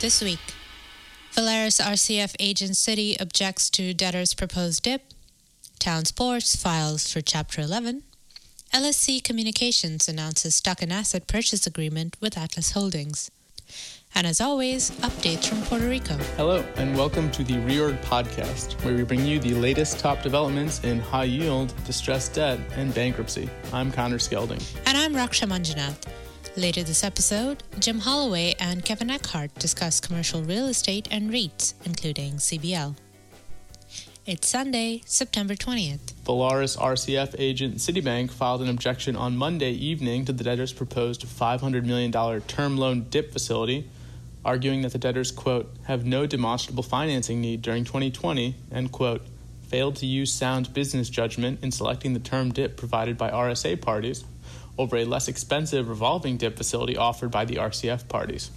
This week, Valaris RCF agent Citi objects to debtor's proposed dip. Town Sports files for Chapter 11. LSC Communications announces stock and asset purchase agreement with Atlas Holdings. And as always, updates from Puerto Rico. Hello, and welcome to the Reorg Podcast, where we bring you the latest top developments in high yield, distressed debt, and bankruptcy. I'm Connor Skelding. And I'm Raksha Manjunath. Later this episode, Jim Holloway and Kevin Eckhart discuss commercial real estate and REITs, including CBL. It's Sunday, September 20th. Valaris RCF agent Citibank filed an objection on Monday evening to the debtor's proposed $500 million term loan DIP facility, arguing that the debtors, quote, have no demonstrable financing need during 2020 and, quote, failed to use sound business judgment in selecting the term DIP provided by RSA parties over a less expensive revolving DIP facility offered by the RCF parties.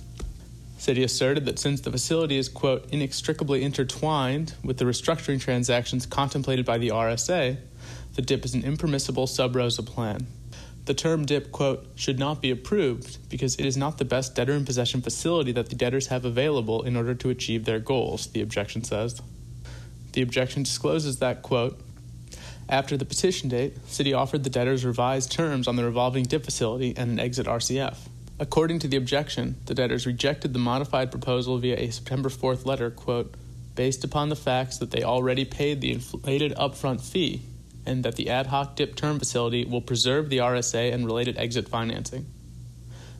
Citi asserted that since the facility is, quote, inextricably intertwined with the restructuring transactions contemplated by the RSA, the DIP is an impermissible sub rosa plan. The term DIP, quote, should not be approved because it is not the best debtor in possession facility that the debtors have available in order to achieve their goals, the objection says. The objection discloses that, quote, after the petition date, Citi offered the debtors revised terms on the revolving DIP facility and an exit RCF. According to the objection, the debtors rejected the modified proposal via a September 4th letter, quote, based upon the facts that they already paid the inflated upfront fee and that the ad hoc DIP term facility will preserve the RSA and related exit financing.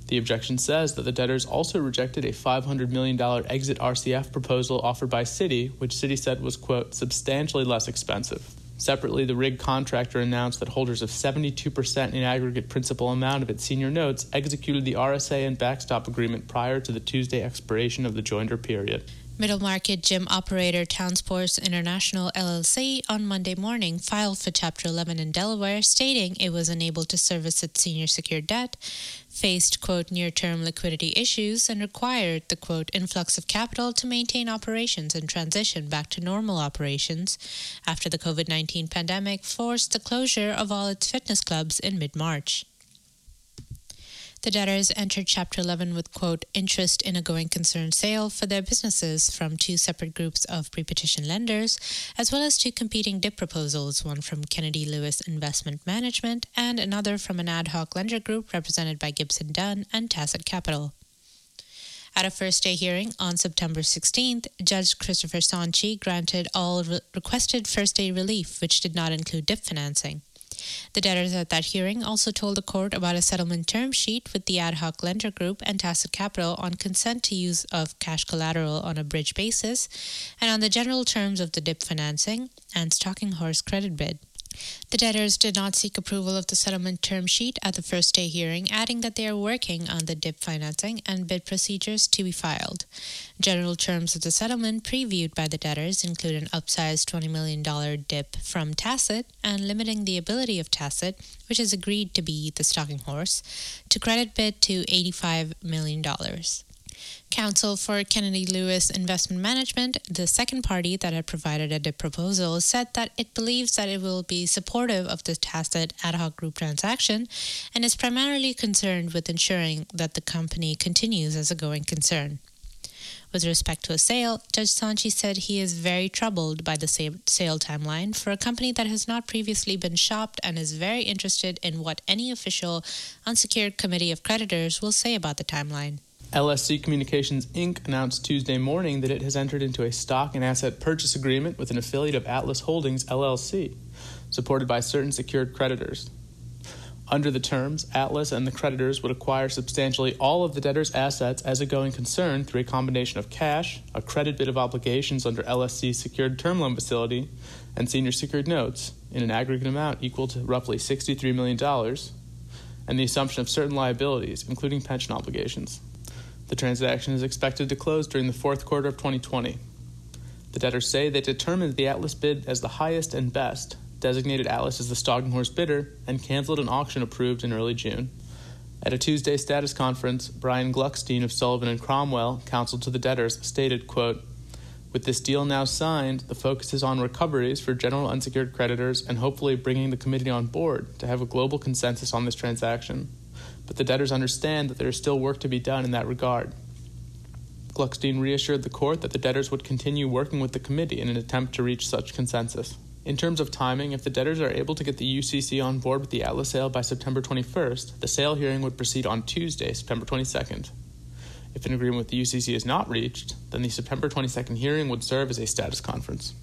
The objection says that the debtors also rejected a $500 million exit RCF proposal offered by Citi, which Citi said was, quote, substantially less expensive. Separately, the rig contractor announced that holders of 72% in aggregate principal amount of its senior notes executed the RSA and backstop agreement prior to the Tuesday expiration of the joinder period. Middle market gym operator Town Sports International LLC on Monday morning filed for Chapter 11 in Delaware, stating it was unable to service its senior secured debt, faced, quote, near term liquidity issues, and required the, quote, influx of capital to maintain operations and transition back to normal operations after the COVID 19 pandemic forced the closure of all its fitness clubs in mid March. The debtors entered Chapter 11 with, quote, interest in a going concern sale for their businesses from two separate groups of pre petition lenders, as well as two competing DIP proposals, one from Kennedy Lewis Investment Management and another from an ad hoc lender group represented by Gibson Dunn and Tacit Capital. At a first day hearing on September 16th, Judge Christopher Sontchi granted all re- requested first day relief, which did not include DIP financing. The debtors at that hearing also told the court about a settlement term sheet with the ad hoc lender group and Tacit Capital on consent to use of cash collateral on a bridge basis and on the general terms of the DIP financing and Stalking Horse credit bid. The debtors did not seek approval of the settlement term sheet at the first day hearing, adding that they are working on the DIP financing and bid procedures to be filed. General terms of the settlement previewed by the debtors include an upsized $20 million DIP from Tacit and limiting the ability of Tacit, which has agreed to be the stalking horse, to credit bid to $85 million. Counsel for Kennedy Lewis Investment Management, the second party that had provided a proposal, said that it believes that it will be supportive of the Tacit ad hoc group transaction and is primarily concerned with ensuring that the company continues as a going concern. With respect to a sale, Judge Sontchi said he is very troubled by the sale timeline for a company that has not previously been shopped and is very interested in what any official unsecured committee of creditors will say about the timeline. LSC Communications Inc. announced Tuesday morning that it has entered into a stock and asset purchase agreement with an affiliate of Atlas Holdings LLC, supported by certain secured creditors. Under the terms, Atlas and the creditors would acquire substantially all of the debtor's assets as a going concern through a combination of cash, a credit bid of obligations under LSC's secured term loan facility, and senior secured notes in an aggregate amount equal to roughly $63 million, and the assumption of certain liabilities, including pension obligations. The transaction is expected to close during the fourth quarter of 2020. The debtors say they determined the Atlas bid as the highest and best, designated Atlas as the stalking horse bidder, and canceled an auction approved in early June. At a Tuesday status conference, Brian Gluckstein of Sullivan and Cromwell, counsel to the debtors, stated, quote, with this deal now signed, the focus is on recoveries for general unsecured creditors and hopefully bringing the committee on board to have a global consensus on this transaction but the debtors understand that there is still work to be done in that regard. Gluckstein reassured the court that the debtors would continue working with the committee in an attempt to reach such consensus. In terms of timing, if the debtors are able to get the UCC on board with the Atlas sale by September 21st, the sale hearing would proceed on Tuesday, September 22nd. If an agreement with the UCC is not reached, then the September 22nd hearing would serve as a status conference.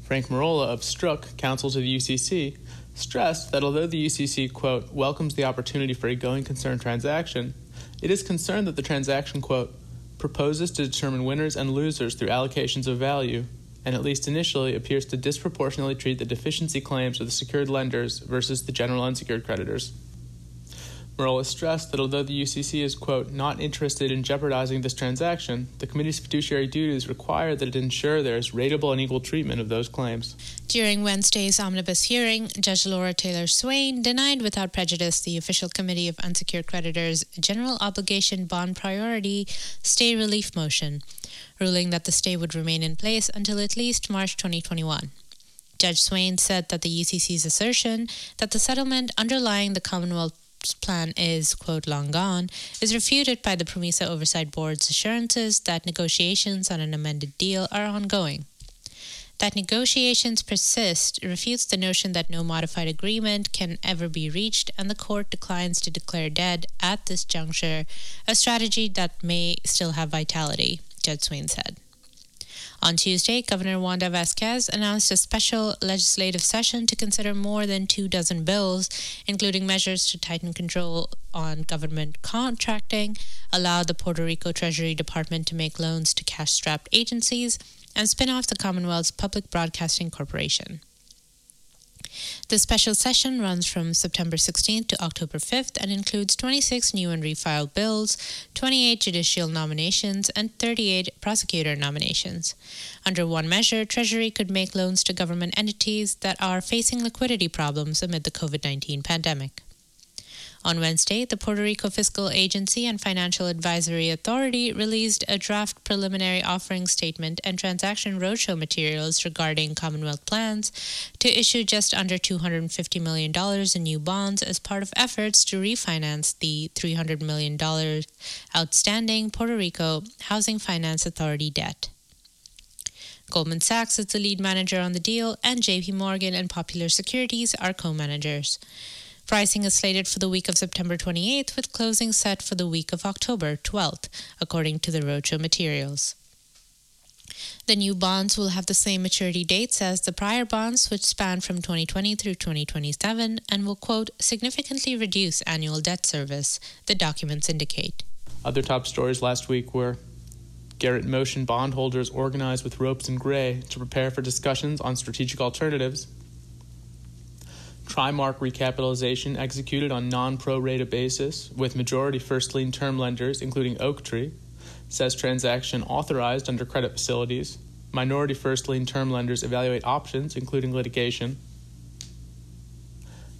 Frank Merola of Stroock, counsel to the UCC, stressed that although the UCC, quote, welcomes the opportunity for a going concern transaction, it is concerned that the transaction, quote, proposes to determine winners and losers through allocations of value, and at least initially appears to disproportionately treat the deficiency claims of the secured lenders versus the general unsecured creditors. Merola stressed that although the UCC is, quote, not interested in jeopardizing this transaction, the committee's fiduciary duties require that it ensure there is rateable and equal treatment of those claims. During Wednesday's omnibus hearing, Judge Laura Taylor Swain denied without prejudice the official committee of unsecured creditors' general obligation bond priority stay relief motion, ruling that the stay would remain in place until at least March 2021. Judge Swain said that the UCC's assertion that the settlement underlying the Commonwealth plan is, quote, long gone, is refuted by the PROMESA Oversight Board's assurances that negotiations on an amended deal are ongoing. That negotiations persist refutes the notion that no modified agreement can ever be reached, and the court declines to declare dead at this juncture a strategy that may still have vitality, Judge Swain said. On Tuesday, Governor Wanda Vazquez announced a special legislative session to consider more than two dozen bills, including measures to tighten control on government contracting, allow the Puerto Rico Treasury Department to make loans to cash strapped agencies, and spin off the Commonwealth's Public Broadcasting Corporation. The special session runs from September 16th to October 5th and includes 26 new and refiled bills, 28 judicial nominations, and 38 prosecutor nominations. Under one measure, Treasury could make loans to government entities that are facing liquidity problems amid the COVID 19 pandemic. On Wednesday, the Puerto Rico Fiscal Agency and Financial Advisory Authority released a draft preliminary offering statement and transaction roadshow materials regarding Commonwealth plans to issue just under $250 million in new bonds as part of efforts to refinance the $300 million outstanding Puerto Rico Housing Finance Authority debt. Goldman Sachs is the lead manager on the deal, and JP Morgan and Popular Securities are co managers. Pricing is slated for the week of September 28th, with closing set for the week of October 12th, according to the roadshow materials. The new bonds will have the same maturity dates as the prior bonds, which span from 2020 through 2027 and will, quote, significantly reduce annual debt service, the documents indicate. Other top stories last week were Garrett Motion bondholders organized with Ropes and Gray to prepare for discussions on strategic alternatives Trimark recapitalization executed on non pro rata basis with majority first lien term lenders, including Oaktree, says transaction authorized under credit facilities. Minority first lien term lenders evaluate options, including litigation.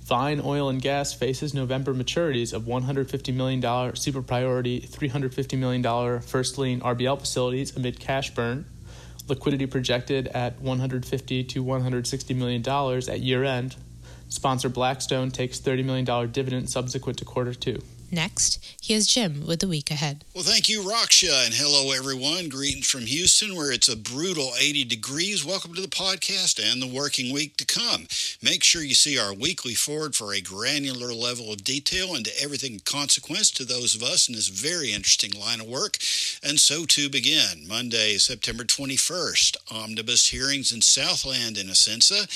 Vine Oil and Gas faces November maturities of $150 million super priority, $350 million first lien RBL facilities amid cash burn. Liquidity projected at 150 to $160 million at year end. Sponsor Blackstone takes $30 million dividend subsequent to quarter two. Next, here's Jim with the week ahead. Well, thank you, Raksha, and hello, everyone. Greetings from Houston, where it's a brutal 80 degrees. Welcome to the podcast and the working week to come. Make sure you see our weekly forward for a granular level of detail into everything consequence to those of us in this very interesting line of work. And so to begin. Monday, September 21st, omnibus hearings in Southland in Ascena.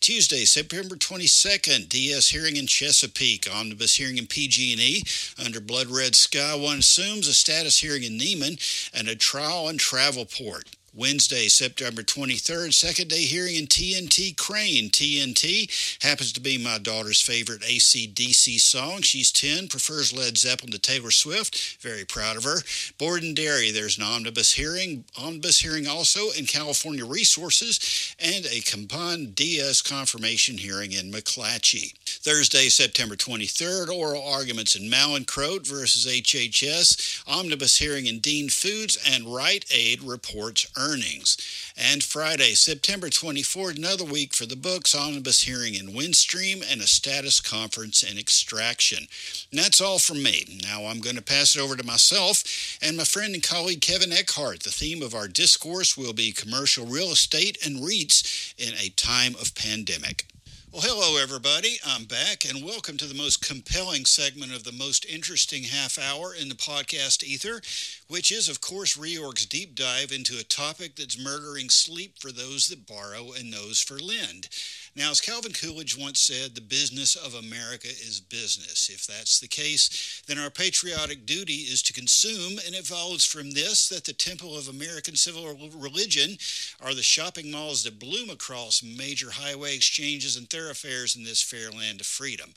Tuesday, September 22nd, DS hearing in Chesapeake, omnibus hearing in PG&E. Under Blood Red Sky, one assumes a status hearing in Neiman and a trial in Travelport. Wednesday, September 23rd, second day hearing in TNT Crane. TNT happens to be my daughter's favorite ACDC song. She's 10, prefers Led Zeppelin to Taylor Swift. Very proud of her. Borden Dairy, there's an omnibus hearing. Omnibus hearing also in California Resources and a combined DS confirmation hearing in McClatchy. Thursday, September 23rd, oral arguments in Mallinckrodt versus HHS, omnibus hearing in Dean Foods, and Rite Aid reports earnings. And Friday, September 24th, another week for the books, omnibus hearing in Windstream, and a status conference in Extraction. And that's all from me. Now I'm going to pass it over to myself and my friend and colleague Kevin Eckhart. The theme of our discourse will be commercial real estate and REITs in a time of pandemic. Well, hello, everybody. I'm back, and welcome to the most compelling segment of the most interesting half hour in the podcast ether, which is, of course, Reorg's deep dive into a topic that's murdering sleep for those that borrow and those for lend. Now, as Calvin Coolidge once said, the business of America is business. If that's the case, then our patriotic duty is to consume, and it follows from this that the temple of American civil religion are the shopping malls that bloom across major highway exchanges and thoroughfares in this fair land of freedom.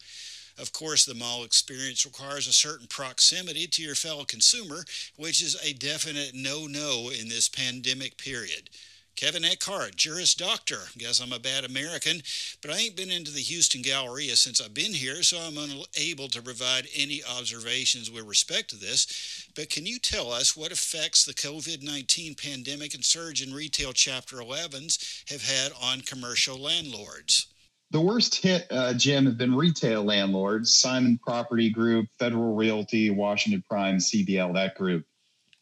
Of course, the mall experience requires a certain proximity to your fellow consumer, which is a definite no no in this pandemic period. Kevin Eckhart, Juris Doctor. Guess I'm a bad American, but I ain't been into the Houston Galleria since I've been here, so I'm unable to provide any observations with respect to this. But can you tell us what effects the COVID 19 pandemic and surge in retail Chapter 11s have had on commercial landlords? The worst hit, uh, Jim, have been retail landlords Simon Property Group, Federal Realty, Washington Prime, CBL, that group.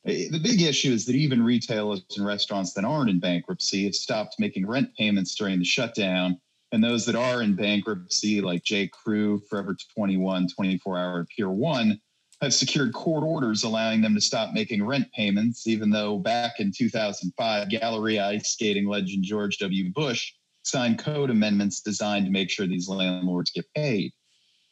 The big issue is that even retailers and restaurants that aren't in bankruptcy have stopped making rent payments during the shutdown. And those that are in bankruptcy, like J. Crew, Forever 21, 24 Hour Pier 1, have secured court orders allowing them to stop making rent payments, even though back in 2005, Galleria ice skating legend George W. Bush signed code amendments designed to make sure these landlords get paid.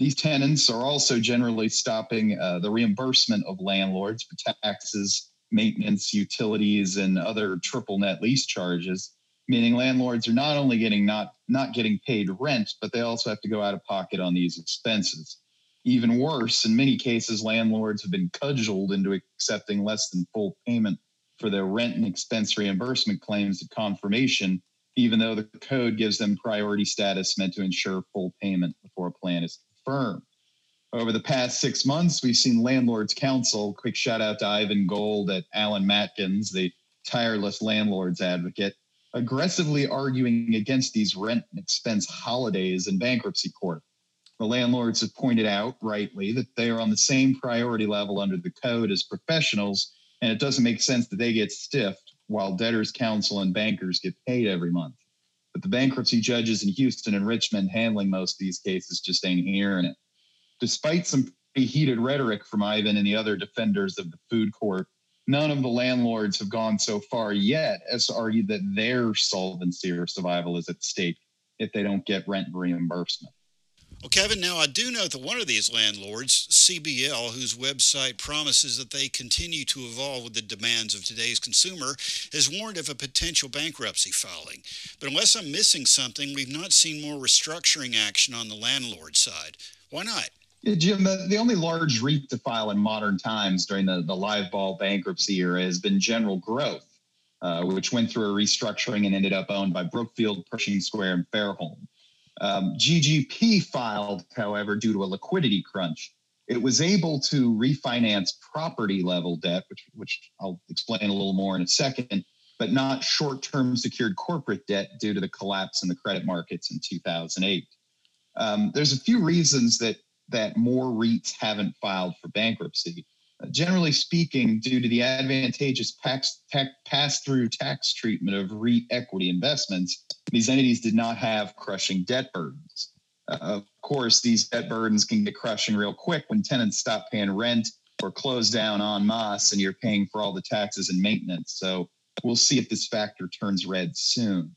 These tenants are also generally stopping uh, the reimbursement of landlords for taxes, maintenance, utilities, and other triple net lease charges, meaning landlords are not only getting not, not getting paid rent, but they also have to go out of pocket on these expenses. Even worse, in many cases, landlords have been cudgeled into accepting less than full payment for their rent and expense reimbursement claims at confirmation, even though the code gives them priority status meant to ensure full payment before a plan is firm. Over the past six months, we've seen Landlords Counsel, quick shout out to Ivan Gold at Allen Matkins, the tireless landlords advocate, aggressively arguing against these rent and expense holidays in bankruptcy court. The landlords have pointed out, rightly, that they are on the same priority level under the code as professionals, and it doesn't make sense that they get stiffed while debtors' counsel and bankers get paid every month but the bankruptcy judges in Houston and Richmond handling most of these cases just ain't hearing it. Despite some heated rhetoric from Ivan and the other defenders of the food court, none of the landlords have gone so far yet as to argue that their solvency or survival is at stake if they don't get rent reimbursement. Well, Kevin, now I do know that one of these landlords, CBL, whose website promises that they continue to evolve with the demands of today's consumer, has warned of a potential bankruptcy filing. But unless I'm missing something, we've not seen more restructuring action on the landlord side. Why not? Jim, the, the only large REIT to file in modern times during the, the live ball bankruptcy era has been General Growth, uh, which went through a restructuring and ended up owned by Brookfield, Pershing Square, and Fairholme. Um, GGP filed, however, due to a liquidity crunch. It was able to refinance property level debt, which, which I'll explain a little more in a second, but not short term secured corporate debt due to the collapse in the credit markets in 2008. Um, there's a few reasons that, that more REITs haven't filed for bankruptcy. Generally speaking, due to the advantageous pass through tax treatment of REIT equity investments, these entities did not have crushing debt burdens. Uh, of course, these debt burdens can get crushing real quick when tenants stop paying rent or close down en masse and you're paying for all the taxes and maintenance. So we'll see if this factor turns red soon.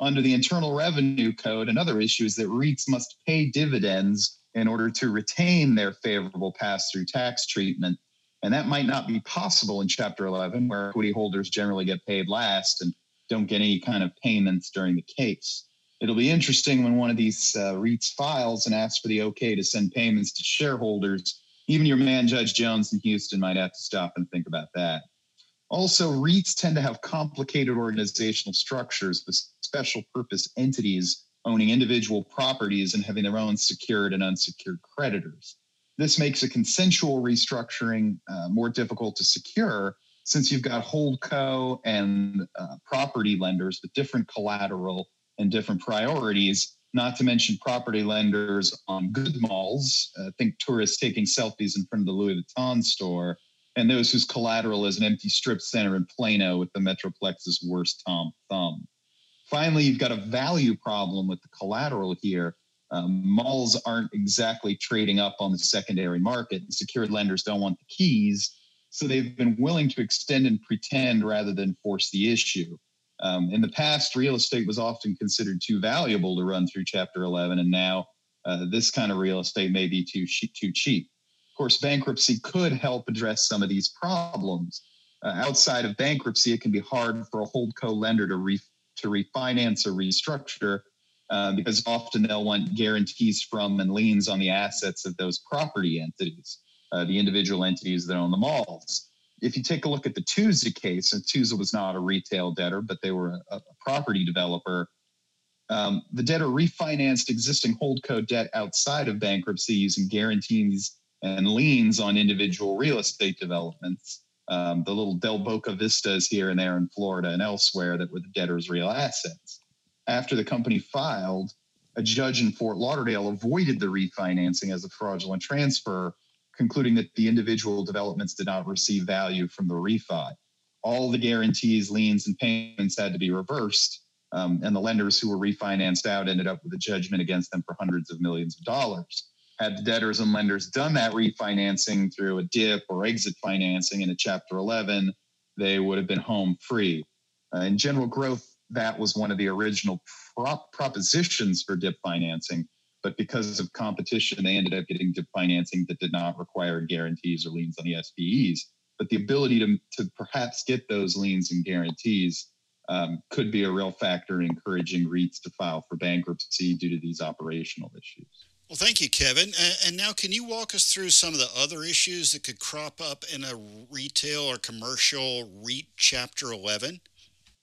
Under the Internal Revenue Code, another issue is that REITs must pay dividends in order to retain their favorable pass through tax treatment. And that might not be possible in Chapter 11, where equity holders generally get paid last. And don't get any kind of payments during the case. It'll be interesting when one of these uh, REITs files and asks for the okay to send payments to shareholders. Even your man, Judge Jones in Houston, might have to stop and think about that. Also, REITs tend to have complicated organizational structures with special purpose entities owning individual properties and having their own secured and unsecured creditors. This makes a consensual restructuring uh, more difficult to secure since you've got holdco and uh, property lenders with different collateral and different priorities, not to mention property lenders on good malls. Uh, think tourists taking selfies in front of the Louis Vuitton store, and those whose collateral is an empty strip center in Plano with the Metroplex's worst Tom Thumb. Finally, you've got a value problem with the collateral here. Um, malls aren't exactly trading up on the secondary market. and secured lenders don't want the keys, so they've been willing to extend and pretend rather than force the issue. Um, in the past, real estate was often considered too valuable to run through Chapter 11, and now uh, this kind of real estate may be too too cheap. Of course, bankruptcy could help address some of these problems. Uh, outside of bankruptcy, it can be hard for a holdco lender to re- to refinance or restructure uh, because often they'll want guarantees from and liens on the assets of those property entities, uh, the individual entities that own the malls. If you take a look at the TOUSA case, and TOUSA was not a retail debtor, but they were a, a property developer. Um, the debtor refinanced existing holdco debt outside of bankruptcy using guarantees and liens on individual real estate developments um, the little Del Boca vistas here and there in Florida and elsewhere that were the debtor's real assets. After the company filed, a judge in Fort Lauderdale avoided the refinancing as a fraudulent transfer, concluding that the individual developments did not receive value from the refi. All the guarantees, liens, and payments had to be reversed, um, and the lenders who were refinanced out ended up with a judgment against them for hundreds of millions of dollars had the debtors and lenders done that refinancing through a dip or exit financing in a chapter 11 they would have been home free uh, in general growth that was one of the original prop- propositions for dip financing but because of competition they ended up getting dip financing that did not require guarantees or liens on the SPEs but the ability to, to perhaps get those liens and guarantees um, could be a real factor in encouraging REITs to file for bankruptcy due to these operational issues. Well, thank you, Kevin. And now, can you walk us through some of the other issues that could crop up in a retail or commercial REIT Chapter 11?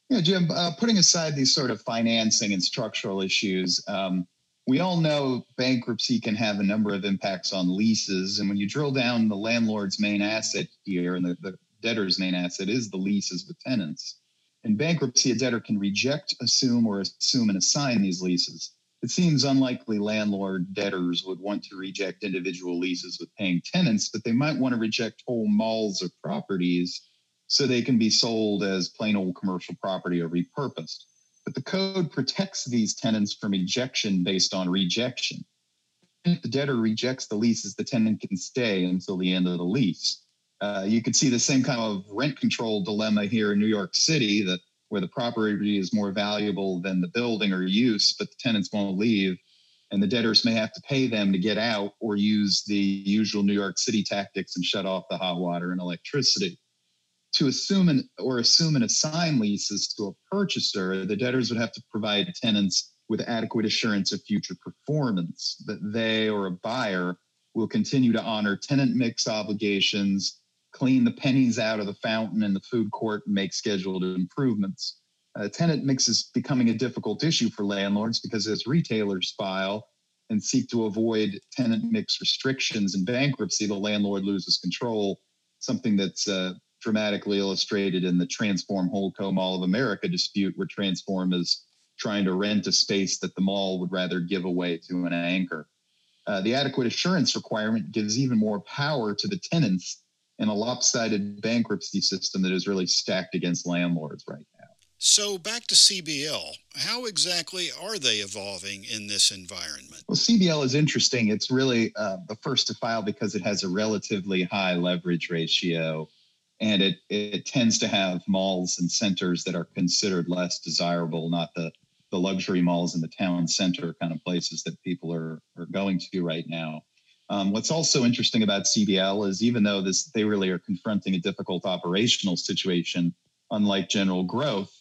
Yeah, Jim, uh, putting aside these sort of financing and structural issues, um, we all know bankruptcy can have a number of impacts on leases. And when you drill down, the landlord's main asset here and the, the debtor's main asset is the leases with tenants. In bankruptcy, a debtor can reject, assume, or assume and assign these leases. It seems unlikely landlord debtors would want to reject individual leases with paying tenants, but they might want to reject whole malls or properties so they can be sold as plain old commercial property or repurposed. But the code protects these tenants from ejection based on rejection. If the debtor rejects the leases, the tenant can stay until the end of the lease. Uh, you could see the same kind of rent control dilemma here in New York City that where the property is more valuable than the building or use, but the tenants won't leave. And the debtors may have to pay them to get out or use the usual New York City tactics and shut off the hot water and electricity. To assume an, or assume and assign leases to a purchaser, the debtors would have to provide tenants with adequate assurance of future performance that they or a buyer will continue to honor tenant mix obligations clean the pennies out of the fountain and the food court and make scheduled improvements. Uh, tenant mix is becoming a difficult issue for landlords because as retailers file and seek to avoid tenant mix restrictions and bankruptcy, the landlord loses control, something that's uh, dramatically illustrated in the Transform Holdco Mall of America dispute, where Transform is trying to rent a space that the mall would rather give away to an anchor. Uh, the adequate assurance requirement gives even more power to the tenants in a lopsided bankruptcy system that is really stacked against landlords right now. So, back to CBL. How exactly are they evolving in this environment? Well, CBL is interesting. It's really uh, the first to file because it has a relatively high leverage ratio and it, it tends to have malls and centers that are considered less desirable, not the, the luxury malls in the town center kind of places that people are, are going to right now. Um, what's also interesting about CBL is even though this they really are confronting a difficult operational situation, unlike General Growth,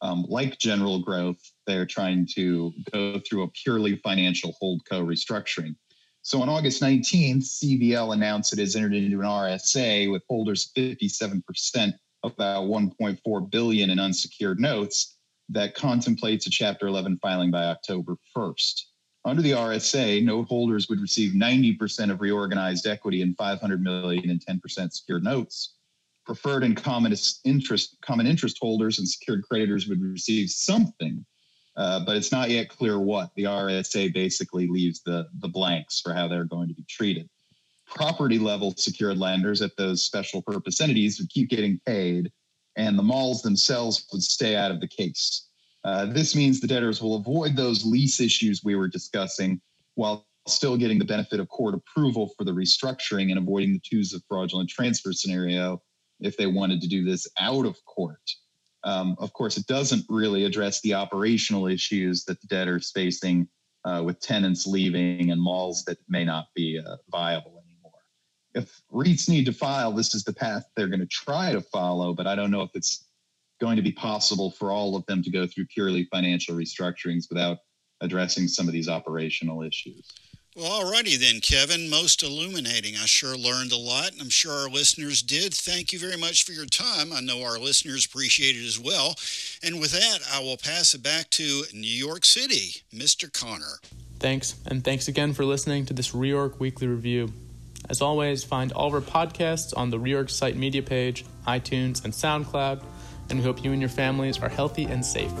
um, like General Growth, they're trying to go through a purely financial holdco restructuring. So on August 19th, CBL announced it has entered into an RSA with holders 57% of about 1.4 billion in unsecured notes that contemplates a Chapter 11 filing by October 1st. Under the RSA, note holders would receive 90% of reorganized equity and 500 million and 10% secured notes. Preferred and common interest common interest holders and secured creditors would receive something, uh, but it's not yet clear what. The RSA basically leaves the the blanks for how they're going to be treated. Property level secured lenders at those special purpose entities would keep getting paid, and the malls themselves would stay out of the case. Uh, this means the debtors will avoid those lease issues we were discussing while still getting the benefit of court approval for the restructuring and avoiding the TOUSA fraudulent transfer scenario if they wanted to do this out of court. Um, of course, it doesn't really address the operational issues that the debtor's facing uh, with tenants leaving and malls that may not be uh, viable anymore. If REITs need to file, this is the path they're going to try to follow, but I don't know if it's going to be possible for all of them to go through purely financial restructurings without addressing some of these operational issues. Well, alrighty then, Kevin. Most illuminating. I sure learned a lot, and I'm sure our listeners did. Thank you very much for your time. I know our listeners appreciate it as well. And with that, I will pass it back to New York City, Mr. Connor. Thanks, and thanks again for listening to this Reorg Weekly Review. As always, find all of our podcasts on the Reorg site media page, iTunes, and SoundCloud and we hope you and your families are healthy and safe.